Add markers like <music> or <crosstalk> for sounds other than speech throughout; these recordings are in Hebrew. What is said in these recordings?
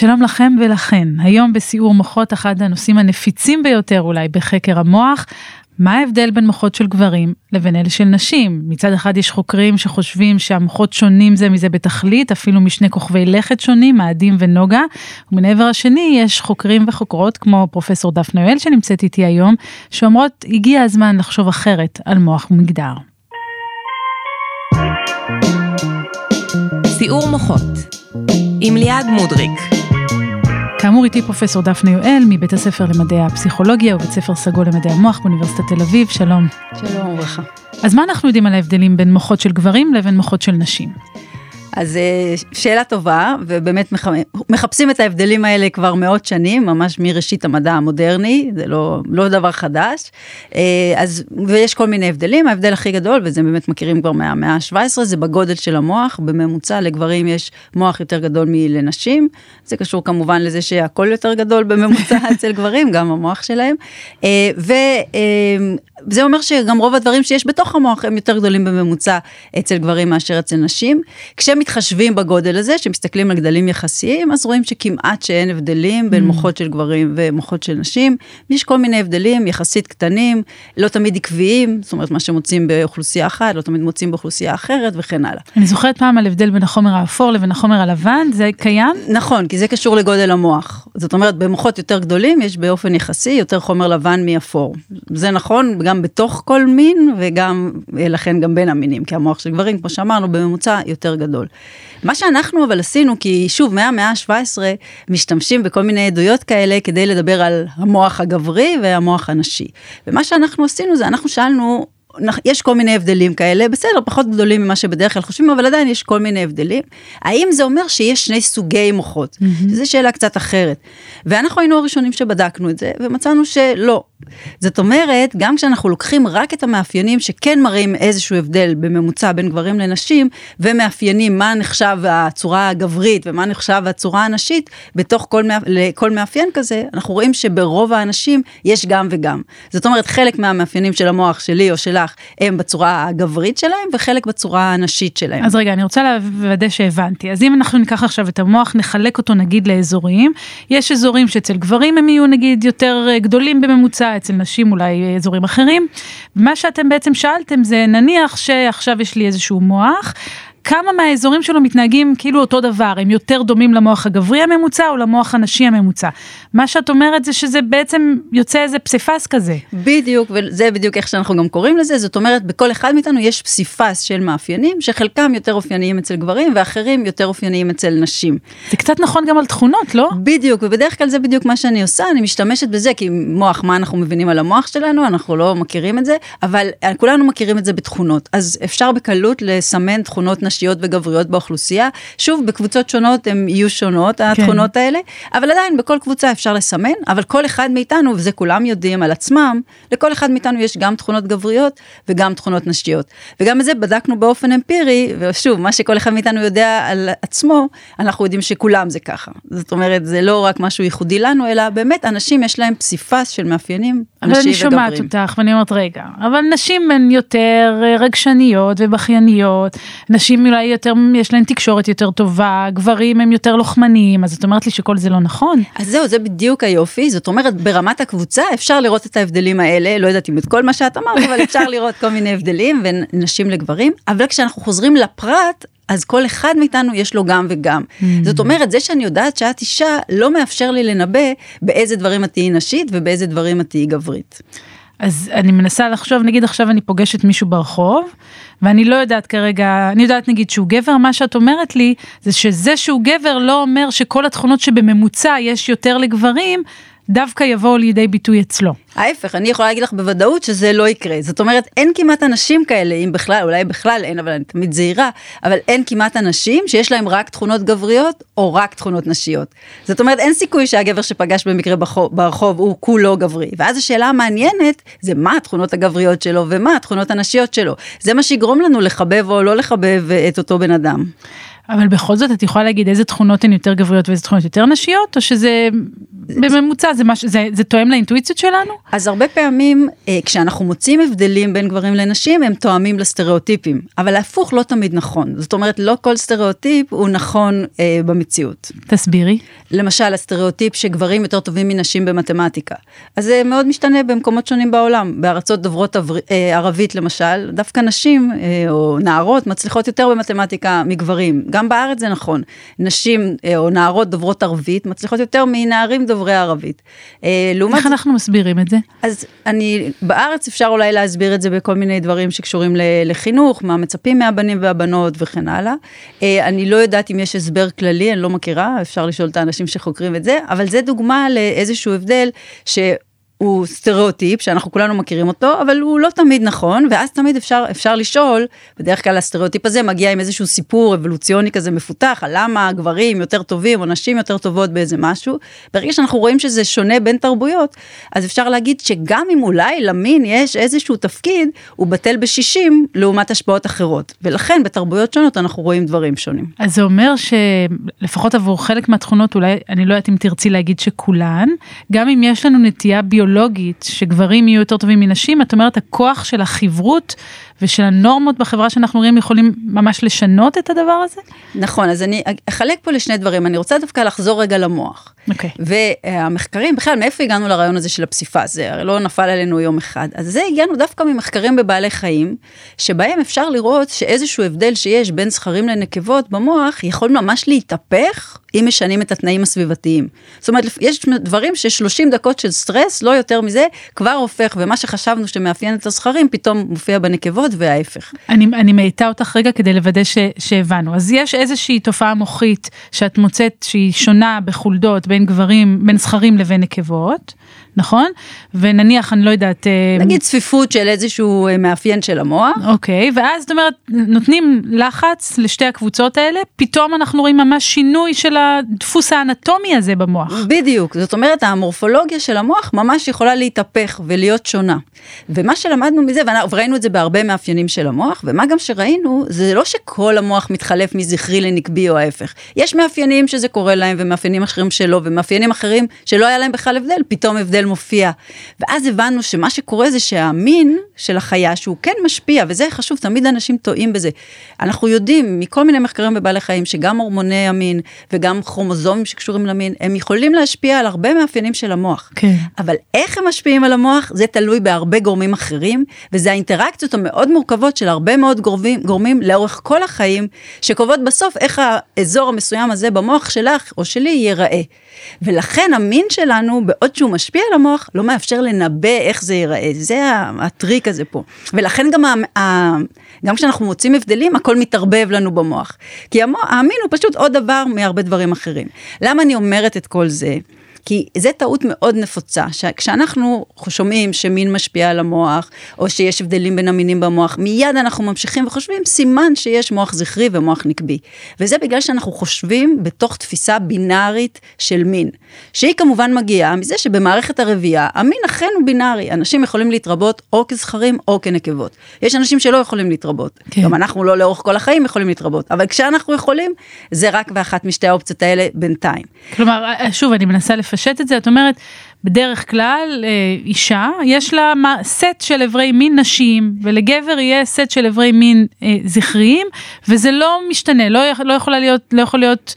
שלום לכם ולכן, היום בסיעור מוחות אחד הנושאים הנפיצים ביותר אולי בחקר המוח, מה ההבדל בין מוחות של גברים לבין אלה של נשים? מצד אחד יש חוקרים שחושבים שהמוחות שונים זה מזה בתכלית, אפילו משני כוכבי לכת שונים, מאדים ונוגה, ומן העבר השני יש חוקרים וחוקרות כמו פרופסור דפנה יואל שנמצאת איתי היום, שאומרות הגיע הזמן לחשוב אחרת על מוח ומגדר. סיעור מוחות עם ליעד מודריק כאמור איתי פרופסור דפנה יואל מבית הספר למדעי הפסיכולוגיה ובית ספר סגול למדעי המוח באוניברסיטת תל אביב, שלום. שלום וברכה. אז מה אנחנו יודעים על ההבדלים בין מוחות של גברים לבין מוחות של נשים? אז אה, שאלה טובה, ובאמת מחפשים את ההבדלים האלה כבר מאות שנים, ממש מראשית המדע המודרני, זה לא, לא דבר חדש. אה, אז, ויש כל מיני הבדלים, ההבדל הכי גדול, וזה באמת מכירים כבר מהמאה ה-17, זה בגודל של המוח, בממוצע לגברים יש מוח יותר גדול מלנשים, זה קשור כמובן לזה שהכל יותר גדול בממוצע <laughs> אצל גברים, גם המוח שלהם. אה, ו... זה אומר שגם רוב הדברים שיש בתוך המוח הם יותר גדולים בממוצע אצל גברים מאשר אצל נשים. כשמתחשבים בגודל הזה, שמסתכלים על גדלים יחסיים, אז רואים שכמעט שאין הבדלים בין mm. מוחות של גברים ומוחות של נשים. יש כל מיני הבדלים יחסית קטנים, לא תמיד עקביים, זאת אומרת מה שמוצאים באוכלוסייה אחת, לא תמיד מוצאים באוכלוסייה אחרת וכן הלאה. אני זוכרת פעם על הבדל בין החומר האפור לבין החומר הלבן, זה קיים? נכון, כי זה קשור לגודל המוח. זאת אומרת, במוחות יותר גדולים יש באופן יחסי יותר חומר לבן מאפור. זה נכון, גם בתוך כל מין וגם, לכן גם בין המינים, כי המוח של גברים, כמו שאמרנו, בממוצע יותר גדול. מה שאנחנו אבל עשינו, כי שוב, מהמאה ה-17 משתמשים בכל מיני עדויות כאלה כדי לדבר על המוח הגברי והמוח הנשי. ומה שאנחנו עשינו זה, אנחנו שאלנו יש כל מיני הבדלים כאלה, בסדר, פחות גדולים ממה שבדרך כלל חושבים, אבל עדיין יש כל מיני הבדלים. האם זה אומר שיש שני סוגי מוחות? Mm-hmm. זו שאלה קצת אחרת. ואנחנו היינו הראשונים שבדקנו את זה, ומצאנו שלא. זאת אומרת, גם כשאנחנו לוקחים רק את המאפיינים שכן מראים איזשהו הבדל בממוצע בין גברים לנשים, ומאפיינים מה נחשב הצורה הגברית ומה נחשב הצורה הנשית, בתוך כל, כל מאפיין כזה, אנחנו רואים שברוב האנשים יש גם וגם. זאת אומרת, חלק מהמאפיינים של המוח שלי או שלך, הם בצורה הגברית שלהם, וחלק בצורה הנשית שלהם. אז רגע, אני רוצה לוודא שהבנתי. אז אם אנחנו ניקח עכשיו את המוח, נחלק אותו נגיד לאזורים, יש אזורים שאצל גברים הם יהיו נגיד יותר גדולים בממוצע. אצל נשים אולי אזורים אחרים. מה שאתם בעצם שאלתם זה נניח שעכשיו יש לי איזשהו מוח, כמה מהאזורים שלו מתנהגים כאילו אותו דבר, הם יותר דומים למוח הגברי הממוצע או למוח הנשי הממוצע. מה שאת אומרת זה שזה בעצם יוצא איזה פסיפס כזה. בדיוק, וזה בדיוק איך שאנחנו גם קוראים לזה, זאת אומרת בכל אחד מאיתנו יש פסיפס של מאפיינים שחלקם יותר אופייניים אצל גברים ואחרים יותר אופייניים אצל נשים. זה קצת נכון גם על תכונות, לא? בדיוק, ובדרך כלל זה בדיוק מה שאני עושה, אני משתמשת בזה, כי מוח, מה אנחנו מבינים על המוח שלנו, אנחנו לא מכירים את זה, אבל כולנו מכירים את זה בתכונות. אז אפשר בקלות לסמן תכונות נשיות וגבריות באוכלוסייה. שוב, בקבוצות שונות הן יהיו שונות, כן. התכונות האלה, אבל עדיין בכל קבוצה אפשר לסמן, אבל כל אחד מאיתנו, וזה כולם יודעים על עצמם, לכל אחד מאיתנו יש גם תכונות גבריות וגם תכונות נשיות. וגם את זה בדקנו באופן אמפירי, ושוב, מה שכל אחד מאיתנו יודע על עצמו, אנחנו יודעים שכולם זה ככה. זאת אומרת, זה לא רק משהו ייחודי לנו, אלא באמת אנשים יש להם פסיפס של מאפיינים, אנשים וגברים. אבל אני שומעת אותך ואני אומרת, רגע, אבל נשים הן יותר רגשניות ובכייניות, נשים אולי יותר, יש להן תקשורת יותר טובה, גברים הם יותר לוחמניים, אז את אומרת לי שכל זה לא נכון? אז זהו, זה בדיוק היופי, זאת אומרת, ברמת הקבוצה אפשר לראות את ההבדלים האלה, לא יודעת אם את כל מה שאת אמרת, אבל אפשר <laughs> לראות כל מיני הבדלים בין נשים לגברים, אבל כשאנחנו חוזרים לפרט, אז כל אחד מאיתנו יש לו גם וגם. Mm. זאת אומרת, זה שאני יודעת שאת אישה, לא מאפשר לי לנבא באיזה דברים את תהיי נשית ובאיזה דברים את תהיי גברית. אז אני מנסה לחשוב, נגיד עכשיו אני פוגשת מישהו ברחוב, ואני לא יודעת כרגע, אני יודעת נגיד שהוא גבר, מה שאת אומרת לי, זה שזה שהוא גבר לא אומר שכל התכונות שבממוצע יש יותר לגברים, דווקא יבואו לידי ביטוי אצלו. ההפך, אני יכולה להגיד לך בוודאות שזה לא יקרה. זאת אומרת, אין כמעט אנשים כאלה, אם בכלל, אולי בכלל אין, אבל אני תמיד זהירה, אבל אין כמעט אנשים שיש להם רק תכונות גבריות או רק תכונות נשיות. זאת אומרת, אין סיכוי שהגבר שפגש במקרה ברחוב, ברחוב הוא כולו גברי. ואז השאלה המעניינת זה מה התכונות הגבריות שלו ומה התכונות הנשיות שלו. זה מה שיגרום לנו לחבב או לא לחבב את אותו בן אדם. אבל בכל זאת את יכולה להגיד איזה תכונות הן יותר גבריות ואיזה תכונות יותר נשיות, או שזה בממוצע זה, מש, זה, זה תואם לאינטואיציות שלנו? אז הרבה פעמים אה, כשאנחנו מוצאים הבדלים בין גברים לנשים הם תואמים לסטריאוטיפים, אבל ההפוך לא תמיד נכון. זאת אומרת לא כל סטריאוטיפ הוא נכון אה, במציאות. תסבירי. למשל הסטריאוטיפ שגברים יותר טובים מנשים במתמטיקה. אז זה מאוד משתנה במקומות שונים בעולם. בארצות דוברות עבר, אה, ערבית למשל, דווקא נשים אה, או נערות מצליחות יותר במתמטיקה מגברים. גם בארץ זה נכון. נשים אה, או נערות דוברות ערבית מצליחות יותר מנערים דוברי ערבית. אה, לעומת... איך אנחנו מסבירים את זה? אז אני, בארץ אפשר אולי להסביר את זה בכל מיני דברים שקשורים לחינוך, מה מצפים מהבנים והבנות וכן הלאה. אה, אני לא יודעת אם יש הסבר כללי, אני לא מכירה, אפשר לשאול את האנשים שחוקרים את זה, אבל זה דוגמה לאיזשהו הבדל ש... הוא סטריאוטיפ שאנחנו כולנו מכירים אותו, אבל הוא לא תמיד נכון, ואז תמיד אפשר, אפשר לשאול, בדרך כלל הסטריאוטיפ הזה מגיע עם איזשהו סיפור אבולוציוני כזה מפותח, על למה גברים יותר טובים או נשים יותר טובות באיזה משהו. ברגע שאנחנו רואים שזה שונה בין תרבויות, אז אפשר להגיד שגם אם אולי למין יש איזשהו תפקיד, הוא בטל בשישים לעומת השפעות אחרות. ולכן בתרבויות שונות אנחנו רואים דברים שונים. אז זה אומר שלפחות עבור חלק מהתכונות, אולי, אני לא יודעת אם תרצי להגיד שכולן, גם אם יש לנו נטייה ביולוגית, ביולוגית שגברים יהיו יותר טובים מנשים, את אומרת הכוח של החברות ושל הנורמות בחברה שאנחנו רואים יכולים ממש לשנות את הדבר הזה? נכון, אז אני אחלק פה לשני דברים, אני רוצה דווקא לחזור רגע למוח. אוקיי. Okay. והמחקרים, בכלל, מאיפה הגענו לרעיון הזה של הפסיפס? זה הרי לא נפל עלינו יום אחד. אז זה הגענו דווקא ממחקרים בבעלי חיים, שבהם אפשר לראות שאיזשהו הבדל שיש בין זכרים לנקבות במוח, יכול ממש להתהפך אם משנים את התנאים הסביבתיים. זאת אומרת, יש דברים ש-30 דקות של סטרס, לא יותר מזה, כבר הופך, ומה שחשבנו שמאפיין את הזכרים, פתאום מופיע בנקבות וההפך. אני, אני מאיטה אותך רגע כדי לוודא ש, שהבנו. אז יש איזושהי תופעה מוחית שאת מוצאת שהיא שונה בחולדות בין גברים, בין זכרים לבין נקבות. נכון? ונניח, אני לא יודעת... אה, נגיד צפיפות של איזשהו אה, מאפיין של המוח. אוקיי, ואז זאת אומרת, נותנים לחץ לשתי הקבוצות האלה, פתאום אנחנו רואים ממש שינוי של הדפוס האנטומי הזה במוח. בדיוק, זאת אומרת, המורפולוגיה של המוח ממש יכולה להתהפך ולהיות שונה. ומה שלמדנו מזה, וראינו את זה בהרבה מאפיינים של המוח, ומה גם שראינו, זה לא שכל המוח מתחלף מזכרי לנקבי או ההפך. יש מאפיינים שזה קורה להם, ומאפיינים אחרים שלא, ומאפיינים אחרים שלא היה להם בכלל הבדל, פתאום הבדל מופיע. ואז הבנו שמה שקורה זה שהמין של החיה, שהוא כן משפיע, וזה חשוב, תמיד אנשים טועים בזה. אנחנו יודעים מכל מיני מחקרים בבעלי חיים, שגם הורמוני המין וגם כרומוזומים שקשורים למין, הם יכולים להשפיע על הרבה מאפיינים של המוח. כן. אבל איך הם משפיעים על המוח, זה תלוי בהרבה גורמים אחרים, וזה האינטראקציות המאוד מורכבות של הרבה מאוד גורמים, גורמים לאורך כל החיים, שקובעות בסוף איך האזור המסוים הזה במוח שלך או שלי ייראה. ולכן המין שלנו, בעוד שהוא משפיע על המוח, לא מאפשר לנבא איך זה ייראה. זה הטריק הזה פה. ולכן גם, ה, גם כשאנחנו מוצאים הבדלים, הכל מתערבב לנו במוח. כי המוח, המין הוא פשוט עוד דבר מהרבה דברים אחרים. למה אני אומרת את כל זה? כי זה טעות מאוד נפוצה, כשאנחנו שומעים שמין משפיע על המוח, או שיש הבדלים בין המינים במוח, מיד אנחנו ממשיכים וחושבים סימן שיש מוח זכרי ומוח נקבי. וזה בגלל שאנחנו חושבים בתוך תפיסה בינארית של מין, שהיא כמובן מגיעה מזה שבמערכת הרבייה, המין אכן הוא בינארי, אנשים יכולים להתרבות או כזכרים או כנקבות. יש אנשים שלא יכולים להתרבות, כן. גם אנחנו לא לאורך כל החיים יכולים להתרבות, אבל כשאנחנו יכולים, זה רק באחת משתי האופציות האלה בינתיים. כלומר, שוב, אני מנסה לפשט. לפשט את זה, את אומרת, בדרך כלל אה, אישה, יש לה סט של אברי מין נשיים, ולגבר יהיה סט של אברי מין אה, זכריים, וזה לא משתנה, לא, לא, יכולה להיות, לא יכול להיות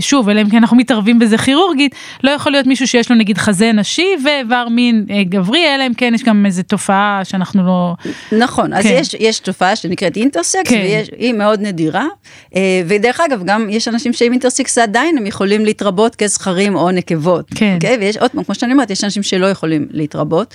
שוב, אלא אם כן אנחנו מתערבים בזה כירורגית, לא יכול להיות מישהו שיש לו נגיד חזה נשי ואיבר מין אה, גברי, אלא אם כן יש גם איזה תופעה שאנחנו לא... נכון, אז כן. יש, יש תופעה שנקראת אינטרסקס, כן. והיא מאוד נדירה, אה, ודרך אגב, גם יש אנשים שעם אינטרסקס עדיין הם יכולים להתרבות כזכרים או נקבות. כן. Okay? אוקיי? ויש עוד פעם, כמו שאני אומרת, יש אנשים שלא יכולים להתרבות,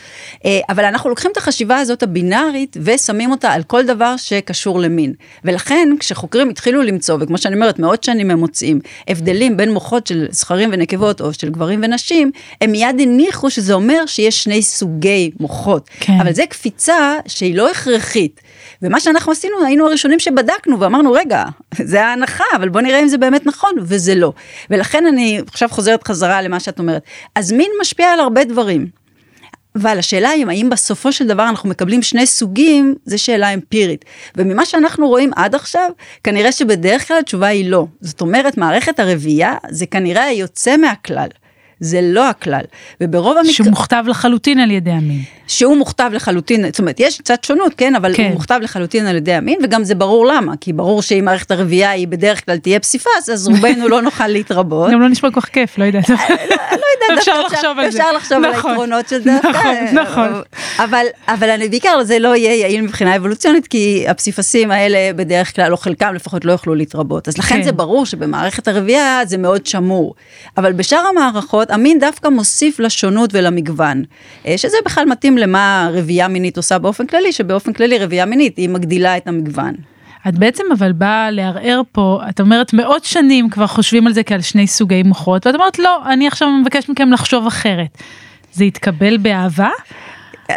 אבל אנחנו לוקחים את החשיבה הזאת הבינארית ושמים אותה על כל דבר שקשור למין. ולכן, כשחוקרים התחילו למצוא, וכמו שאני אומרת, מאות שנים הם מוצאים, הבדלים בין מוחות של זכרים ונקבות או של גברים ונשים, הם מיד הניחו שזה אומר שיש שני סוגי מוחות. כן. אבל זה קפיצה שהיא לא הכרחית. ומה שאנחנו עשינו, היינו הראשונים שבדקנו ואמרנו, רגע, זה ההנחה, אבל בוא נראה אם זה באמת נכון, וזה לא. ולכן אני עכשיו חוזרת חזרה למה שאת אומרת. אז מין משפיע על הרבה דברים. אבל השאלה היא האם בסופו של דבר אנחנו מקבלים שני סוגים, זו שאלה אמפירית. וממה שאנחנו רואים עד עכשיו, כנראה שבדרך כלל התשובה היא לא. זאת אומרת, מערכת הרבייה זה כנראה היוצא מהכלל. זה לא הכלל. וברוב המקרים... שהוא מוכתב לחלוטין על ידי המין. שהוא מוכתב לחלוטין, זאת אומרת, יש קצת שונות, כן, אבל כן. הוא מוכתב לחלוטין על ידי המין, וגם זה ברור למה, כי ברור שאם מערכת הרבייה היא בדרך כלל תהיה פסיפס, אז <laughs> רובנו לא נוכל להתרבות. גם לא נשמע כל כך כיף, לא יודעת. לא, לא יודעת, <laughs> אפשר לחשוב על זה. אפשר לחשוב על נכון. היתרונות של זה. נכון, נכון. אבל אני בעיקר, זה לא יהיה יעיל מבחינה אבולוציונית, כי הפסיפסים האלה בדרך כלל, או חלקם לפחות, לא יוכלו להתרבות. אז לכן כן. זה ברור שבמערכת הרבייה זה מאוד שמור. אבל בשאר המערכות, המין דווקא מוסיף לשונות ולמגוון, אה, שזה בכלל מתאים למה רבייה מינית עושה באופן כללי, שבאופן כללי רבייה מינית היא מגדילה את המגוון. את בעצם אבל באה לערער פה, את אומרת מאות שנים כבר חושבים על זה כעל שני סוגי מוחות, ואת אומרת לא, אני עכשיו מבקש מכם לחשוב אחרת. זה יתקבל באהבה?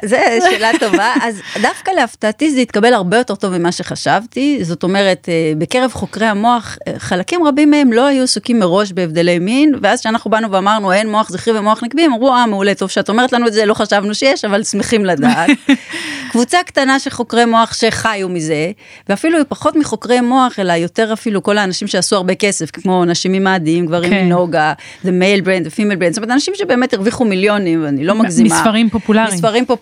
זה שאלה טובה, אז דווקא להפתעתי זה התקבל הרבה יותר טוב ממה שחשבתי, זאת אומרת, אה, בקרב חוקרי המוח, אה, חלקים רבים מהם לא היו עסוקים מראש בהבדלי מין, ואז כשאנחנו באנו ואמרנו אין מוח זכרי ומוח נקבי, הם אמרו, אה, מעולה, טוב שאת אומרת לנו את זה, לא חשבנו שיש, אבל שמחים לדעת. <laughs> קבוצה קטנה של חוקרי מוח שחיו מזה, ואפילו פחות מחוקרי מוח, אלא יותר אפילו כל האנשים שעשו הרבה כסף, כמו נשים ממאדים, גברים כן. מנוגה, the male brand, the female brand, זאת אומרת, אנשים שבאמת הרוויחו מיליונים, ואני לא מגזימה. מספרים פופולריים. מספרים פופולריים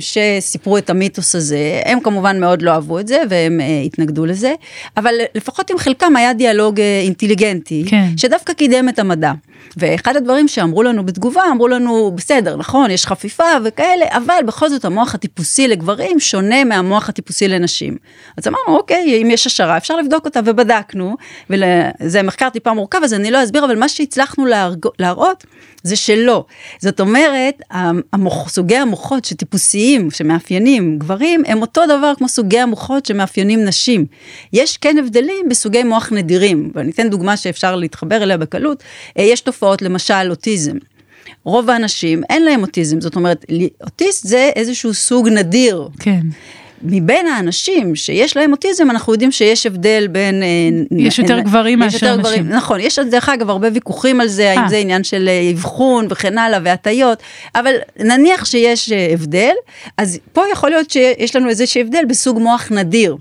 שסיפרו את המיתוס הזה, הם כמובן מאוד לא אהבו את זה, והם uh, התנגדו לזה, אבל לפחות עם חלקם היה דיאלוג uh, אינטליגנטי, כן. שדווקא קידם את המדע. ואחד הדברים שאמרו לנו בתגובה, אמרו לנו, בסדר, נכון, יש חפיפה וכאלה, אבל בכל זאת המוח הטיפוסי לגברים שונה מהמוח הטיפוסי לנשים. אז אמרנו, אוקיי, אם יש השערה, אפשר לבדוק אותה, ובדקנו, וזה מחקר טיפה מורכב, אז אני לא אסביר, אבל מה שהצלחנו להרג... להראות, זה שלא. זאת אומרת, המוח, סוגי המוחות שטיפוסיים, שמאפיינים גברים, הם אותו דבר כמו סוגי המוחות שמאפיינים נשים. יש כן הבדלים בסוגי מוח נדירים, ואני אתן דוגמה שאפשר להתחבר אליה בקלות, אה, יש תופעות, למשל אוטיזם. רוב האנשים אין להם אוטיזם, זאת אומרת, אוטיסט זה איזשהו סוג נדיר. כן. מבין האנשים שיש להם אוטיזם, אנחנו יודעים שיש הבדל בין... אה, יש יותר נ, גברים מאשר נשים. נכון, יש דרך אגב הרבה ויכוחים על זה, 아. האם אה. זה עניין של אה, אבחון וכן הלאה והטיות, אבל נניח שיש הבדל, אז פה יכול להיות שיש לנו איזה הבדל בסוג מוח נדיר.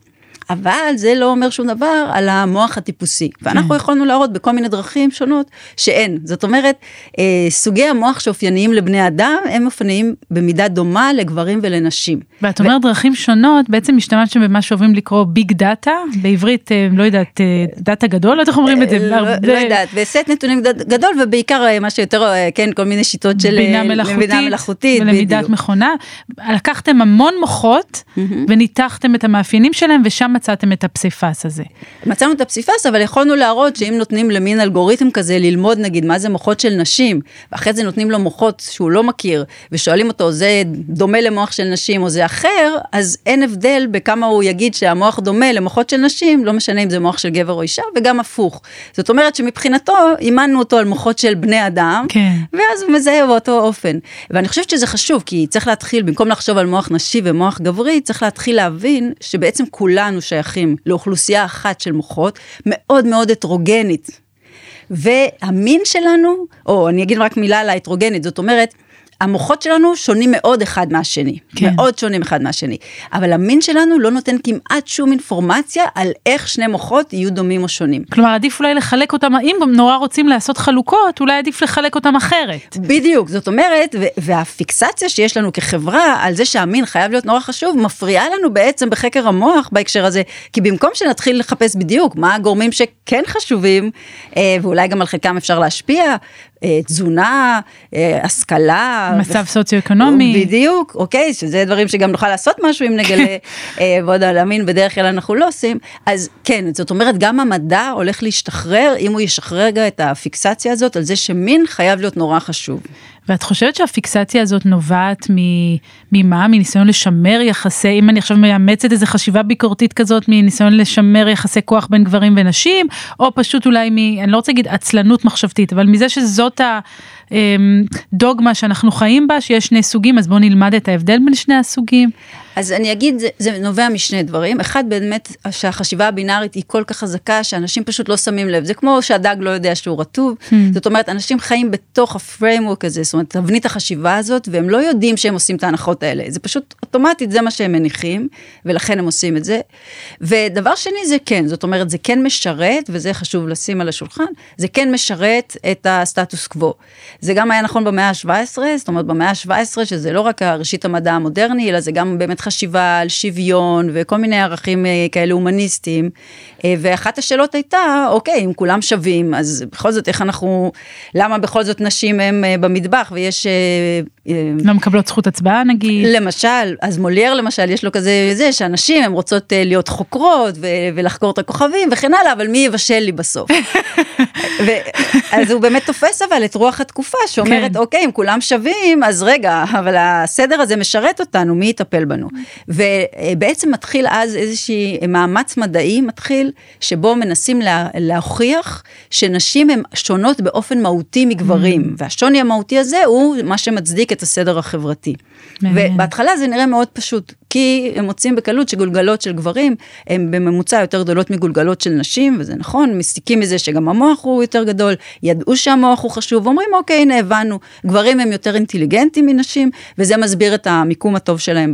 אבל זה לא אומר שום דבר על המוח הטיפוסי. ואנחנו כן. יכולנו להראות בכל מיני דרכים שונות שאין. זאת אומרת, אה, סוגי המוח שאופייניים לבני אדם, הם אופייניים במידה דומה לגברים ולנשים. ואת אומרת ו... דרכים שונות, בעצם משתמשתם במה שאוהבים לקרוא big data, בעברית, אה, לא יודעת, אה, data גדול, לא יודעת איך אומרים את זה. לא, לא יודעת, וסט נתונים גדול, ובעיקר אה, מה שיותר, אה, כן, כל מיני שיטות של בינה מלאכותית, מלאכותית ולמידת מכונה. לקחתם המון מוחות וניתחתם את המאפיינים שלהם, ושם מצאתם את הפסיפס הזה? מצאנו את הפסיפס, אבל יכולנו להראות שאם נותנים למין אלגוריתם כזה ללמוד נגיד מה זה מוחות של נשים, ואחרי זה נותנים לו מוחות שהוא לא מכיר, ושואלים אותו זה דומה למוח של נשים או זה אחר, אז אין הבדל בכמה הוא יגיד שהמוח דומה למוחות של נשים, לא משנה אם זה מוח של גבר או אישה, וגם הפוך. זאת אומרת שמבחינתו אימנו אותו על מוחות של בני אדם, כן. ואז הוא מזהה באותו אופן. ואני חושבת שזה חשוב, כי צריך להתחיל, במקום לחשוב על מוח נשי ומוח גברי, צריך להתחיל להבין שבעצם כולנו שייכים לאוכלוסייה אחת של מוחות, מאוד מאוד הטרוגנית. והמין שלנו, או אני אגיד רק מילה על ההטרוגנית, זאת אומרת, המוחות שלנו שונים מאוד אחד מהשני, כן. מאוד שונים אחד מהשני, אבל המין שלנו לא נותן כמעט שום אינפורמציה על איך שני מוחות יהיו דומים או שונים. כלומר עדיף אולי לחלק אותם, אם נורא רוצים לעשות חלוקות, אולי עדיף לחלק אותם אחרת. בדיוק, זאת אומרת, והפיקסציה שיש לנו כחברה על זה שהמין חייב להיות נורא חשוב, מפריעה לנו בעצם בחקר המוח בהקשר הזה, כי במקום שנתחיל לחפש בדיוק מה הגורמים שכן חשובים, אה, ואולי גם על חלקם אפשר להשפיע, תזונה, אה, השכלה. מצב סוציו-אקונומי. בדיוק, אוקיי, שזה דברים שגם נוכל לעשות משהו אם נגלה, אה, ועוד על המין בדרך כלל אנחנו לא עושים. אז כן, זאת אומרת, גם המדע הולך להשתחרר, אם הוא ישחרר רגע את הפיקסציה הזאת, על זה שמין חייב להיות נורא חשוב. ואת חושבת שהפיקסציה הזאת נובעת ממה? מניסיון לשמר יחסי, אם אני עכשיו מאמצת איזה חשיבה ביקורתית כזאת, מניסיון לשמר יחסי כוח בין גברים ונשים, או פשוט אולי מ... אני לא רוצה להגיד עצלנות מחשבתית, אבל מזה שזאת הדוגמה אמ, שאנחנו חיים בה, שיש שני סוגים, אז בואו נלמד את ההבדל בין שני הסוגים. אז אני אגיד, זה, זה נובע משני דברים. אחד, באמת, שהחשיבה הבינארית היא כל כך חזקה, שאנשים פשוט לא שמים לב. זה כמו שהדג לא יודע שהוא רטוב. Hmm. זאת אומרת, אנשים חיים בתוך הפריימוורק הזה, זאת אומרת, תבנית החשיבה הזאת, והם לא יודעים שהם עושים את ההנחות האלה. זה פשוט אוטומטית, זה מה שהם מניחים, ולכן הם עושים את זה. ודבר שני, זה כן, זאת אומרת, זה כן משרת, וזה חשוב לשים על השולחן, זה כן משרת את הסטטוס קוו. זה גם היה נכון במאה ה-17, זאת אומרת, במאה ה-17, שזה לא רק ראשית המדע המודרני, אלא זה גם באמת חשיבה על שוויון וכל מיני ערכים אה, כאלה הומניסטיים. אה, ואחת השאלות הייתה, אוקיי, אם כולם שווים, אז בכל זאת, איך אנחנו, למה בכל זאת נשים הם אה, במטבח ויש... לא מקבלות זכות הצבעה נגיד? למשל, אז מולייר למשל, יש לו כזה, זה שהנשים הן רוצות להיות חוקרות ו- ולחקור את הכוכבים וכן הלאה, אבל מי יבשל לי בסוף? <laughs> ו- אז הוא באמת תופס אבל את רוח התקופה שאומרת, כן. אוקיי, אם כולם שווים, אז רגע, אבל הסדר הזה משרת אותנו, מי יטפל בנו? ובעצם מתחיל אז איזשהי מאמץ מדעי מתחיל, שבו מנסים לה, להוכיח שנשים הן שונות באופן מהותי מגברים, mm. והשוני המהותי הזה הוא מה שמצדיק את הסדר החברתי. ובהתחלה זה נראה מאוד פשוט, כי הם מוצאים בקלות שגולגלות של גברים הן בממוצע יותר גדולות מגולגלות של נשים, וזה נכון, מסיקים מזה שגם המוח הוא יותר גדול, ידעו שהמוח הוא חשוב, ואומרים אוקיי, הנה הבנו, גברים הם יותר אינטליגנטים מנשים, וזה מסביר את המיקום הטוב שלהם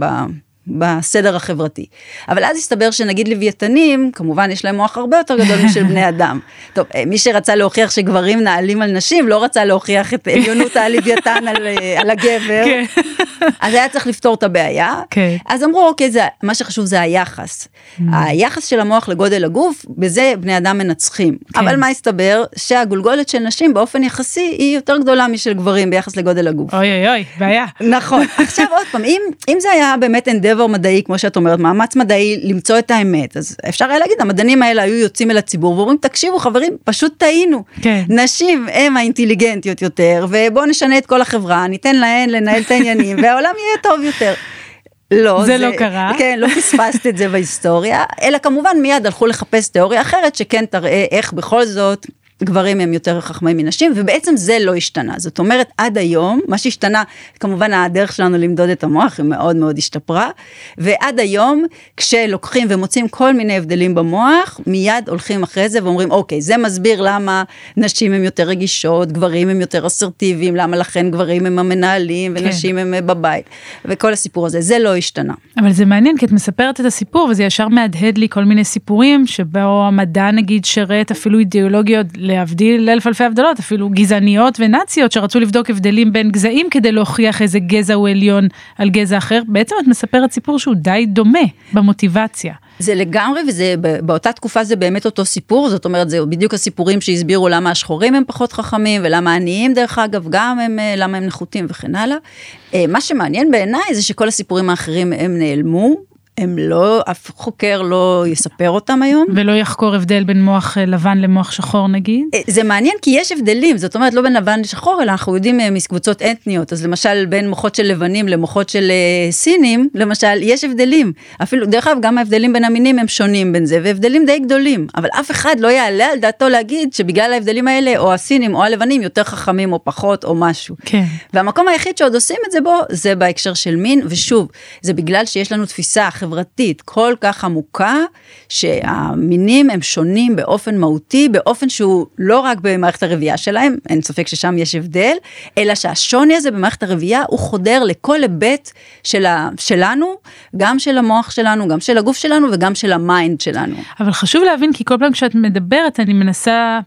בסדר החברתי. אבל אז הסתבר שנגיד לוויתנים, כמובן יש להם מוח הרבה יותר גדול משל בני <laughs> אדם. טוב, אה, מי שרצה להוכיח שגברים נעלים על נשים, לא רצה להוכיח את עליונות <laughs> הלוויתן על, אה, על הגבר. כן. אז היה צריך לפתור את הבעיה. כן. אז אמרו, אוקיי, זה, מה שחשוב זה היחס. Mm. היחס של המוח לגודל הגוף, בזה בני אדם מנצחים. כן. אבל מה הסתבר? שהגולגולת של נשים באופן יחסי היא יותר גדולה משל גברים ביחס לגודל הגוף. אוי אוי אוי, בעיה. נכון. עכשיו עוד פעם, אם, אם זה היה באמת endeavor שבר מדעי, כמו שאת אומרת, מאמץ מדעי למצוא את האמת, אז אפשר היה להגיד, המדענים האלה היו יוצאים אל הציבור ואומרים, תקשיבו חברים, פשוט טעינו. כן. נשים הם האינטליגנטיות יותר, ובואו נשנה את כל החברה, ניתן להן לנהל את העניינים, <laughs> והעולם יהיה טוב יותר. לא, זה, זה לא קרה. כן, לא פספסת את זה בהיסטוריה, אלא כמובן מיד הלכו לחפש תיאוריה אחרת שכן תראה איך בכל זאת גברים הם יותר חכמים מנשים, ובעצם זה לא השתנה. זאת אומרת, עד היום, מה שהשתנה, כמובן הדרך שלנו למדוד את המוח היא מאוד מאוד השתפרה, ועד היום, כשלוקחים ומוצאים כל מיני הבדלים במוח, מיד הולכים אחרי זה ואומרים, אוקיי, זה מסביר למה נשים הן יותר רגישות, גברים הם יותר אסרטיביים, למה לכן גברים הם המנהלים ונשים כן. הם בבית, וכל הסיפור הזה, זה לא השתנה. אבל זה מעניין, כי את מספרת את הסיפור, וזה ישר מהדהד לי כל מיני סיפורים, שבו המדע נגיד שרת אפילו אידיאולוגיות. להבדיל אלף אלפי הבדלות, אפילו גזעניות ונאציות שרצו לבדוק הבדלים בין גזעים כדי להוכיח איזה גזע הוא עליון על גזע אחר. בעצם את מספרת סיפור שהוא די דומה במוטיבציה. זה לגמרי, וזה, באותה תקופה זה באמת אותו סיפור, זאת אומרת, זה בדיוק הסיפורים שהסבירו למה השחורים הם פחות חכמים, ולמה העניים, דרך אגב, גם הם, אה, למה הם נחותים וכן הלאה. אה, מה שמעניין בעיניי זה שכל הסיפורים האחרים הם נעלמו, הם לא, אף חוקר לא יספר אותם היום. ולא יחקור הבדל בין מוח אה, לבן למוח שחור נגיד? אה, זה מעניין כי יש הבדלים, זאת אומרת לא בין לבן לשחור, אלא אנחנו יודעים אה, מקבוצות אתניות, אז למשל בין מוחות של לבנים למוחות של סינים, למשל, יש הבדלים. אפילו, דרך אגב, גם ההבדלים בין המינים הם שונים בין זה, והבדלים די גדולים. אבל אף אחד לא יעלה על דעתו להגיד שבגלל ההבדלים האלה, או הסינים או הלבנים יותר חכמים או פחות או משהו. כן. והמקום היחיד שעוד עושים את זה בו, זה בהקשר של מין, ושוב, זה בגלל שיש לנו תפיסה חברתית כל כך עמוקה, שהמינים הם שונים באופן מהותי, באופן שהוא לא רק במערכת הרבייה שלהם, אין ספק ששם יש הבדל, אלא שהשוני הזה במערכת הרבייה הוא חודר לכל היבט של ה, שלנו, גם של המוח שלנו, גם של הגוף שלנו וגם של ה mind שלנו. אבל חשוב להבין, כי כל פעם כשאת מדברת, אני מנסה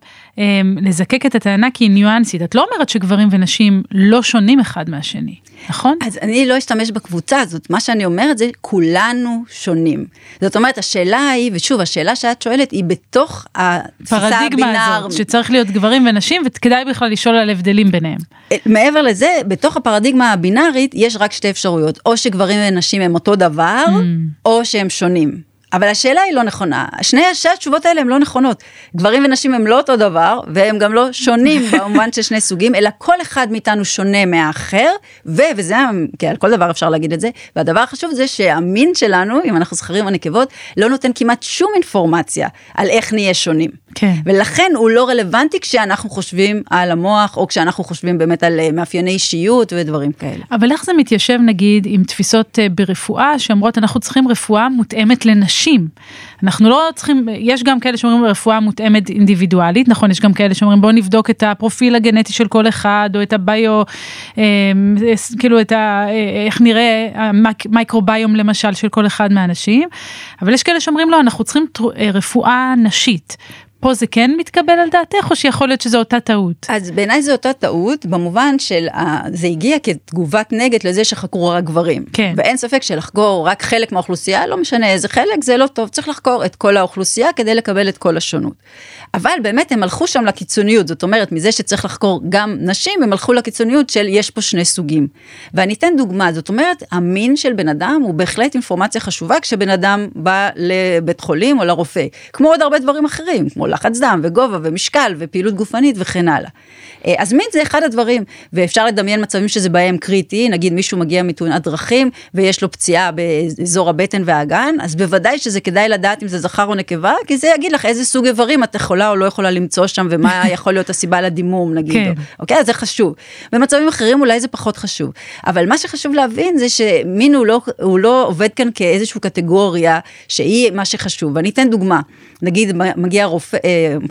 לזקק את הטענה כי היא ניואנסית. את לא אומרת שגברים ונשים לא שונים אחד מהשני. נכון? אז אני לא אשתמש בקבוצה הזאת, מה שאני אומרת זה כולנו שונים. זאת אומרת, השאלה היא, ושוב, השאלה שאת שואלת היא בתוך התפיסה הבינאר. הזאת, שצריך להיות גברים ונשים, וכדאי בכלל לשאול על הבדלים ביניהם. אה, מעבר לזה, בתוך הפרדיגמה הבינארית יש רק שתי אפשרויות, או שגברים ונשים הם אותו דבר, mm. או שהם שונים. אבל השאלה היא לא נכונה. שני, שתי התשובות האלה הן לא נכונות. גברים ונשים הם לא אותו דבר, והם גם לא שונים <laughs> במובן של שני סוגים, אלא כל אחד מאיתנו שונה מהאחר, ו, וזה, כי על כל דבר אפשר להגיד את זה, והדבר החשוב זה שהמין שלנו, אם אנחנו זכרים או נקבות, לא נותן כמעט שום אינפורמציה על איך נהיה שונים. כן. ולכן הוא לא רלוונטי כשאנחנו חושבים על המוח, או כשאנחנו חושבים באמת על אה, מאפייני אישיות ודברים כאלה. אבל איך זה מתיישב נגיד עם תפיסות אה, ברפואה שאומרות אנחנו צריכים רפואה מותאמת לנשים. אנחנו לא צריכים, יש גם כאלה שאומרים רפואה מותאמת אינדיבידואלית, נכון, יש גם כאלה שאומרים בואו נבדוק את הפרופיל הגנטי של כל אחד, או את הביו, אה, כאילו את ה... אה, איך נראה המייקרוביום למשל של כל אחד מהאנשים, אבל יש כאלה שאומרים לא, אנחנו צריכים אה, רפואה נשית. פה זה כן מתקבל על דעתך או שיכול להיות שזו אותה טעות? אז בעיניי זו אותה טעות במובן של uh, זה הגיע כתגובת נגד לזה שחקרו רק גברים. כן. ואין ספק שלחקור רק חלק מהאוכלוסייה לא משנה איזה חלק זה לא טוב צריך לחקור את כל האוכלוסייה כדי לקבל את כל השונות. אבל באמת הם הלכו שם לקיצוניות זאת אומרת מזה שצריך לחקור גם נשים הם הלכו לקיצוניות של יש פה שני סוגים. ואני אתן דוגמה זאת אומרת המין של בן אדם הוא בהחלט אינפורמציה חשובה כשבן אדם בא לבית חולים או לרופא כמו עוד הרבה דברים אחרים כמו לחץ דם וגובה ומשקל ופעילות גופנית וכן הלאה. אה, אז מין זה אחד הדברים, ואפשר לדמיין מצבים שזה בהם קריטי, נגיד מישהו מגיע מתאונת דרכים ויש לו פציעה באזור הבטן והאגן, אז בוודאי שזה כדאי לדעת אם זה זכר או נקבה, כי זה יגיד לך איזה סוג איברים את יכולה או לא יכולה למצוא שם ומה <laughs> יכול להיות הסיבה לדימום נגיד, כן. אוקיי? אז זה חשוב. במצבים אחרים אולי זה פחות חשוב, אבל מה שחשוב להבין זה שמין הוא לא, הוא לא עובד כאן כאיזושהי קטגוריה שהיא מה שחשוב, ואני אתן דוגמה, נגיד מגיע רופא,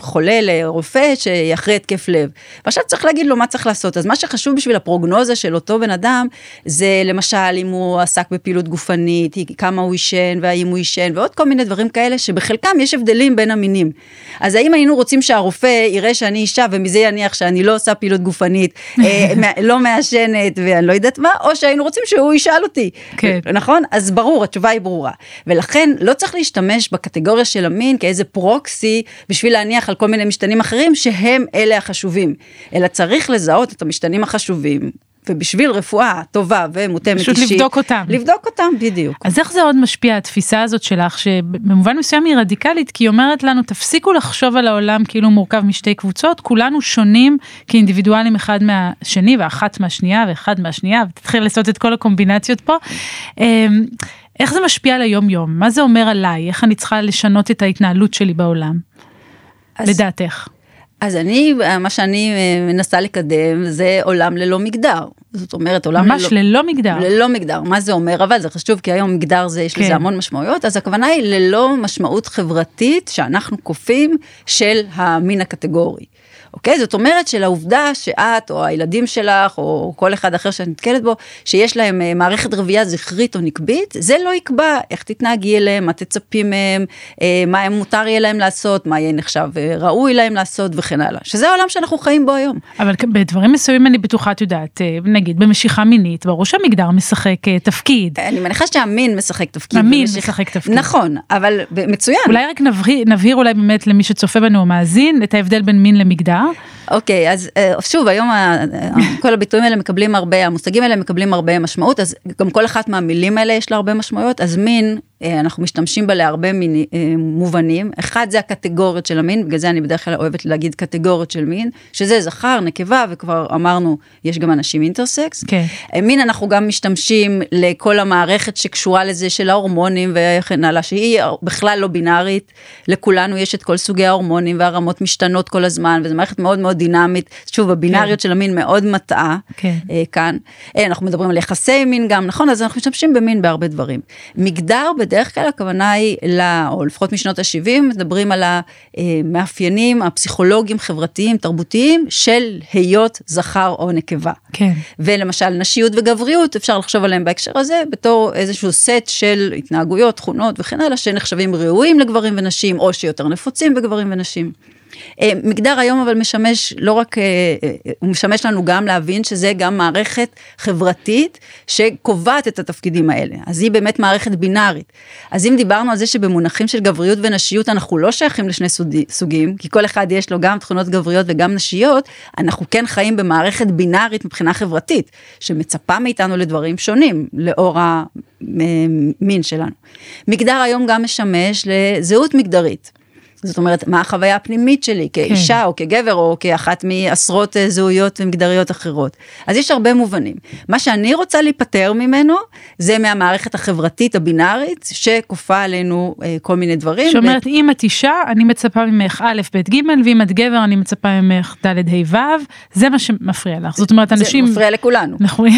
חולה לרופא שאחרי התקף לב, ועכשיו צריך להגיד לו מה צריך לעשות. אז מה שחשוב בשביל הפרוגנוזה של אותו בן אדם, זה למשל אם הוא עסק בפעילות גופנית, כמה הוא עישן והאם הוא עישן, ועוד כל מיני דברים כאלה שבחלקם יש הבדלים בין המינים. אז האם היינו רוצים שהרופא יראה שאני אישה ומזה יניח שאני לא עושה פעילות גופנית, אה, <laughs> לא מעשנת ואני לא יודעת מה, או שהיינו רוצים שהוא ישאל אותי. כן. נכון? אז ברור, התשובה היא ברורה. ולכן לא צריך להשתמש בקטגוריה של המין כאיזה פרוקסי בשביל להניח על כל מיני משתנים אחרים שהם אלה החשובים. אלא צריך לזהות את המשתנים החשובים. ובשביל רפואה טובה ומותאמת אישית, פשוט לבדוק אותם. לבדוק אותם, בדיוק. אז איך זה עוד משפיע, התפיסה הזאת שלך, שבמובן מסוים היא רדיקלית, כי היא אומרת לנו, תפסיקו לחשוב על העולם כאילו מורכב משתי קבוצות, כולנו שונים כאינדיבידואלים אחד מהשני, ואחת מהשנייה, ואחד מהשנייה, ותתחיל לעשות את כל הקומבינציות פה. אמ, איך זה משפיע על היום יום? מה זה אומר עליי? איך אני צריכה לשנות את ההתנהלות שלי בעולם? אז... לדעתך. אז אני, מה שאני אה, מנסה לקדם זה עולם ללא מגדר. זאת אומרת עולם ממש ללא, ללא מגדר. ללא מגדר, מה זה אומר? אבל זה חשוב כי היום מגדר זה, יש כן. לזה המון משמעויות, אז הכוונה היא ללא משמעות חברתית שאנחנו כופים של המין הקטגורי. אוקיי? זאת אומרת שלעובדה שאת או הילדים שלך או כל אחד אחר שאת נתקלת בו, שיש להם אה, מערכת רבייה זכרית או נקבית, זה לא יקבע איך תתנהגי אליהם, מה תצפי מהם, אה, מה מותר יהיה להם לעשות, מה יהיה נחשב אה, ראוי להם לעשות וכן הלאה. שזה העולם שאנחנו חיים בו היום. אבל בדברים מסוימים אני בטוחה, את יודעת, נגיד במשיכה מינית, ברור שהמגדר משחק תפקיד. אני מניחה שהמין משחק תפקיד. המין במשיך... משחק תפקיד. נכון, אבל מצוין. אולי רק נבהיר, נבהיר אולי באמת למי שצופה בנו או מאזין את ההבדל בין מין למגדר. Yeah. אוקיי, אז אה, שוב, היום כל הביטויים האלה מקבלים הרבה, המושגים האלה מקבלים הרבה משמעות, אז גם כל אחת מהמילים האלה יש לה הרבה משמעויות, אז מין אה, אנחנו משתמשים בה להרבה מיני, אה, מובנים. אחד זה הקטגוריות של המין, בגלל זה אני בדרך כלל אוהבת להגיד קטגוריות של מין, שזה זכר, נקבה, וכבר אמרנו, יש גם אנשים אינטרסקס. כן. אה, מין אנחנו גם משתמשים לכל המערכת שקשורה לזה של ההורמונים וכן הלאה, שהיא בכלל לא בינארית. לכולנו יש את כל סוגי ההורמונים והרמות משתנות כל הזמן, וזו מערכת מאוד מאוד דינמית. שוב, הבינאריות כן. של המין מאוד מטעה כן. כאן. אנחנו מדברים על יחסי מין גם, נכון? אז אנחנו משתמשים במין בהרבה דברים. מגדר, בדרך כלל הכוונה היא, לה, או לפחות משנות ה-70, מדברים על המאפיינים הפסיכולוגיים, חברתיים, תרבותיים של היות זכר או נקבה. כן. ולמשל נשיות וגבריות, אפשר לחשוב עליהם בהקשר הזה בתור איזשהו סט של התנהגויות, תכונות וכן הלאה, שנחשבים ראויים לגברים ונשים, או שיותר נפוצים בגברים ונשים. אה, מגדר היום אבל משמש לא רק, אה, אה, הוא משמש לנו גם להבין שזה גם מערכת חברתית שקובעת את התפקידים האלה. אז היא באמת מערכת בינארית. אז אם דיברנו על זה שבמונחים של גבריות ונשיות אנחנו לא שייכים לשני סוגים, כי כל אחד יש לו גם תכונות גבריות וגם נשיות, אנחנו כן חיים במערכת בינארית מבחינה חברתית, שמצפה מאיתנו לדברים שונים, לאור המין שלנו. מגדר היום גם משמש לזהות מגדרית. זאת אומרת, מה החוויה הפנימית שלי כאישה כן. או כגבר או כאחת מעשרות אה, זהויות מגדריות אחרות. אז יש הרבה מובנים. מה שאני רוצה להיפטר ממנו, זה מהמערכת החברתית הבינארית, שכופה עלינו אה, כל מיני דברים. שאומרת, ו... אם את אישה, אני מצפה ממך א', ב', ג', ואם את גבר, אני מצפה ממך ד', ה', ו', זה מה שמפריע לך. זאת אומרת, אנשים... זה מפריע לכולנו. נכון,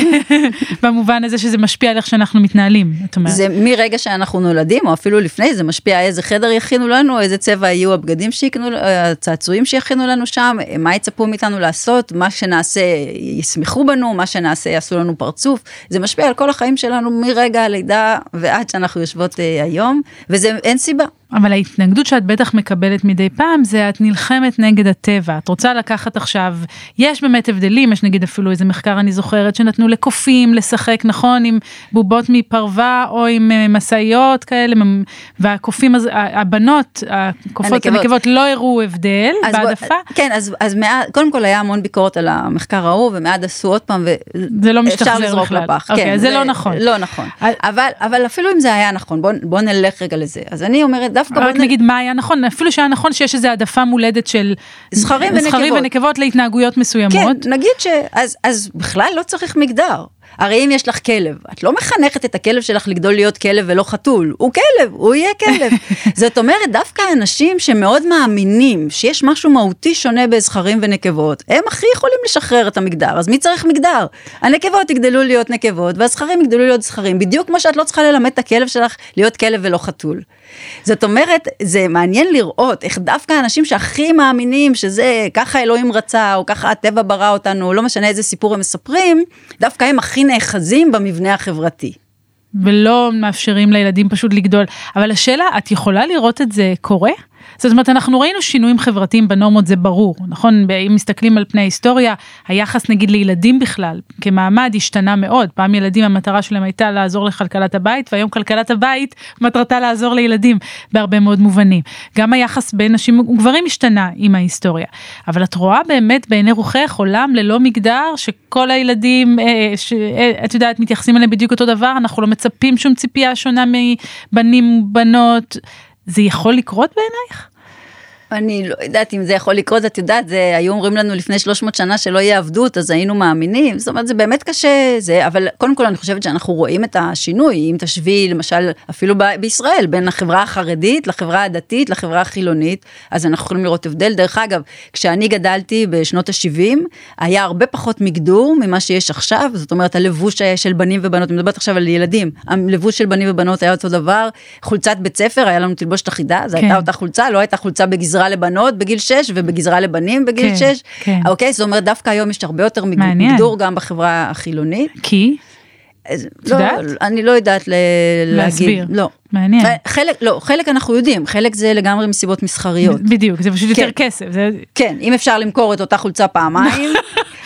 <laughs> במובן הזה שזה משפיע על איך שאנחנו מתנהלים, את אומרת. זה מרגע שאנחנו נולדים, או אפילו לפני, זה משפיע איזה חדר יכינו לנו, איזה צבע יהיו הבגדים שיקנו, הצעצועים שיכינו לנו שם, מה יצפו מאיתנו לעשות, מה שנעשה ישמחו בנו, מה שנעשה יעשו לנו פרצוף, זה משפיע על כל החיים שלנו מרגע הלידה ועד שאנחנו יושבות אה, היום, וזה אין סיבה. אבל ההתנגדות שאת בטח מקבלת מדי פעם זה את נלחמת נגד הטבע. את רוצה לקחת עכשיו, יש באמת הבדלים, יש נגיד אפילו איזה מחקר אני זוכרת שנתנו לקופים לשחק, נכון, עם בובות מפרווה או עם אה, משאיות כאלה, והקופים, הבנות, הקופות הנקבות לא הראו הבדל בהעדפה. בוא, כן, אז, אז מעד, קודם כל היה המון ביקורת על המחקר ההוא, ומעד עשו עוד פעם, זה לא משתחזר בכלל. לפח. אוקיי, כן, זה, זה לא נכון. לא נכון. אבל, אבל אפילו אם זה היה נכון, בוא, בוא נלך רגע לזה. אז אני אומרת, דווקא... רק נגיד מה היה נכון, אפילו שהיה נכון שיש איזו העדפה מולדת של זכרים ונקבות. להתנהגויות מסוימות. כן, נגיד ש... אז בכלל לא צריך מגדר. הרי אם יש לך כלב, את לא מחנכת את הכלב שלך לגדול להיות כלב ולא חתול, הוא כלב, הוא יהיה כלב. <laughs> זאת אומרת, דווקא אנשים שמאוד מאמינים שיש משהו מהותי שונה בזכרים ונקבות, הם הכי יכולים לשחרר את המגדר, אז מי צריך מגדר? הנקבות יגדלו להיות נקבות והזכרים יגדלו להיות זכרים, בדיוק כמו שאת לא צריכה ללמד את הכלב שלך להיות כלב ולא חתול. זאת אומרת, זה מעניין לראות איך דווקא האנשים שהכי מאמינים שזה ככה אלוהים רצה, או ככה הטבע ברא אותנו, לא משנה איזה סיפור הם מספרים, דווקא הם הכי נאחזים במבנה החברתי. ולא מאפשרים לילדים פשוט לגדול. אבל השאלה, את יכולה לראות את זה קורה? זאת אומרת, אנחנו ראינו שינויים חברתיים בנורמות, זה ברור, נכון? אם מסתכלים על פני ההיסטוריה, היחס נגיד לילדים בכלל, כמעמד השתנה מאוד. פעם ילדים המטרה שלהם הייתה לעזור לכלכלת הבית, והיום כלכלת הבית מטרתה לעזור לילדים בהרבה מאוד מובנים. גם היחס בין נשים וגברים השתנה עם ההיסטוריה. אבל את רואה באמת בעיני רוחך עולם ללא מגדר, שכל הילדים, אה, שאת יודעת, מתייחסים אליהם בדיוק אותו דבר, אנחנו לא מצפים שום ציפייה שונה מבנים, בנות. זה יכול לקרות בעינייך? אני לא יודעת אם זה יכול לקרות, את יודעת, זה היו אומרים לנו לפני 300 שנה שלא יהיה עבדות, אז היינו מאמינים, זאת אומרת, זה באמת קשה, זה, אבל קודם כל אני חושבת שאנחנו רואים את השינוי, אם תשווי למשל אפילו ב- בישראל, בין החברה החרדית לחברה הדתית לחברה החילונית, אז אנחנו יכולים לראות הבדל. דרך אגב, כשאני גדלתי בשנות ה-70, היה הרבה פחות מגדור ממה שיש עכשיו, זאת אומרת, הלבוש היה של בנים ובנות, אני מדברת עכשיו על ילדים, הלבוש של בנים ובנות היה אותו דבר, חולצת בית ספר, היה לנו תלבושת אחידה, זו כן. הייתה אותה חולצה, לא הייתה חולצה בגזרה בגזרה לבנות בגיל 6 ובגזרה לבנים בגיל כן, 6. כן. אוקיי, זאת אומרת דווקא היום יש הרבה יותר מעניין. מגדור גם בחברה החילונית. כי? לא, אני לא יודעת ל- להסביר. להגיד, לא. מעניין. חלק, לא, חלק אנחנו יודעים, חלק זה לגמרי מסיבות מסחריות. בדיוק, זה פשוט כן. יותר כסף. זה... כן, אם אפשר למכור את אותה חולצה פעמיים,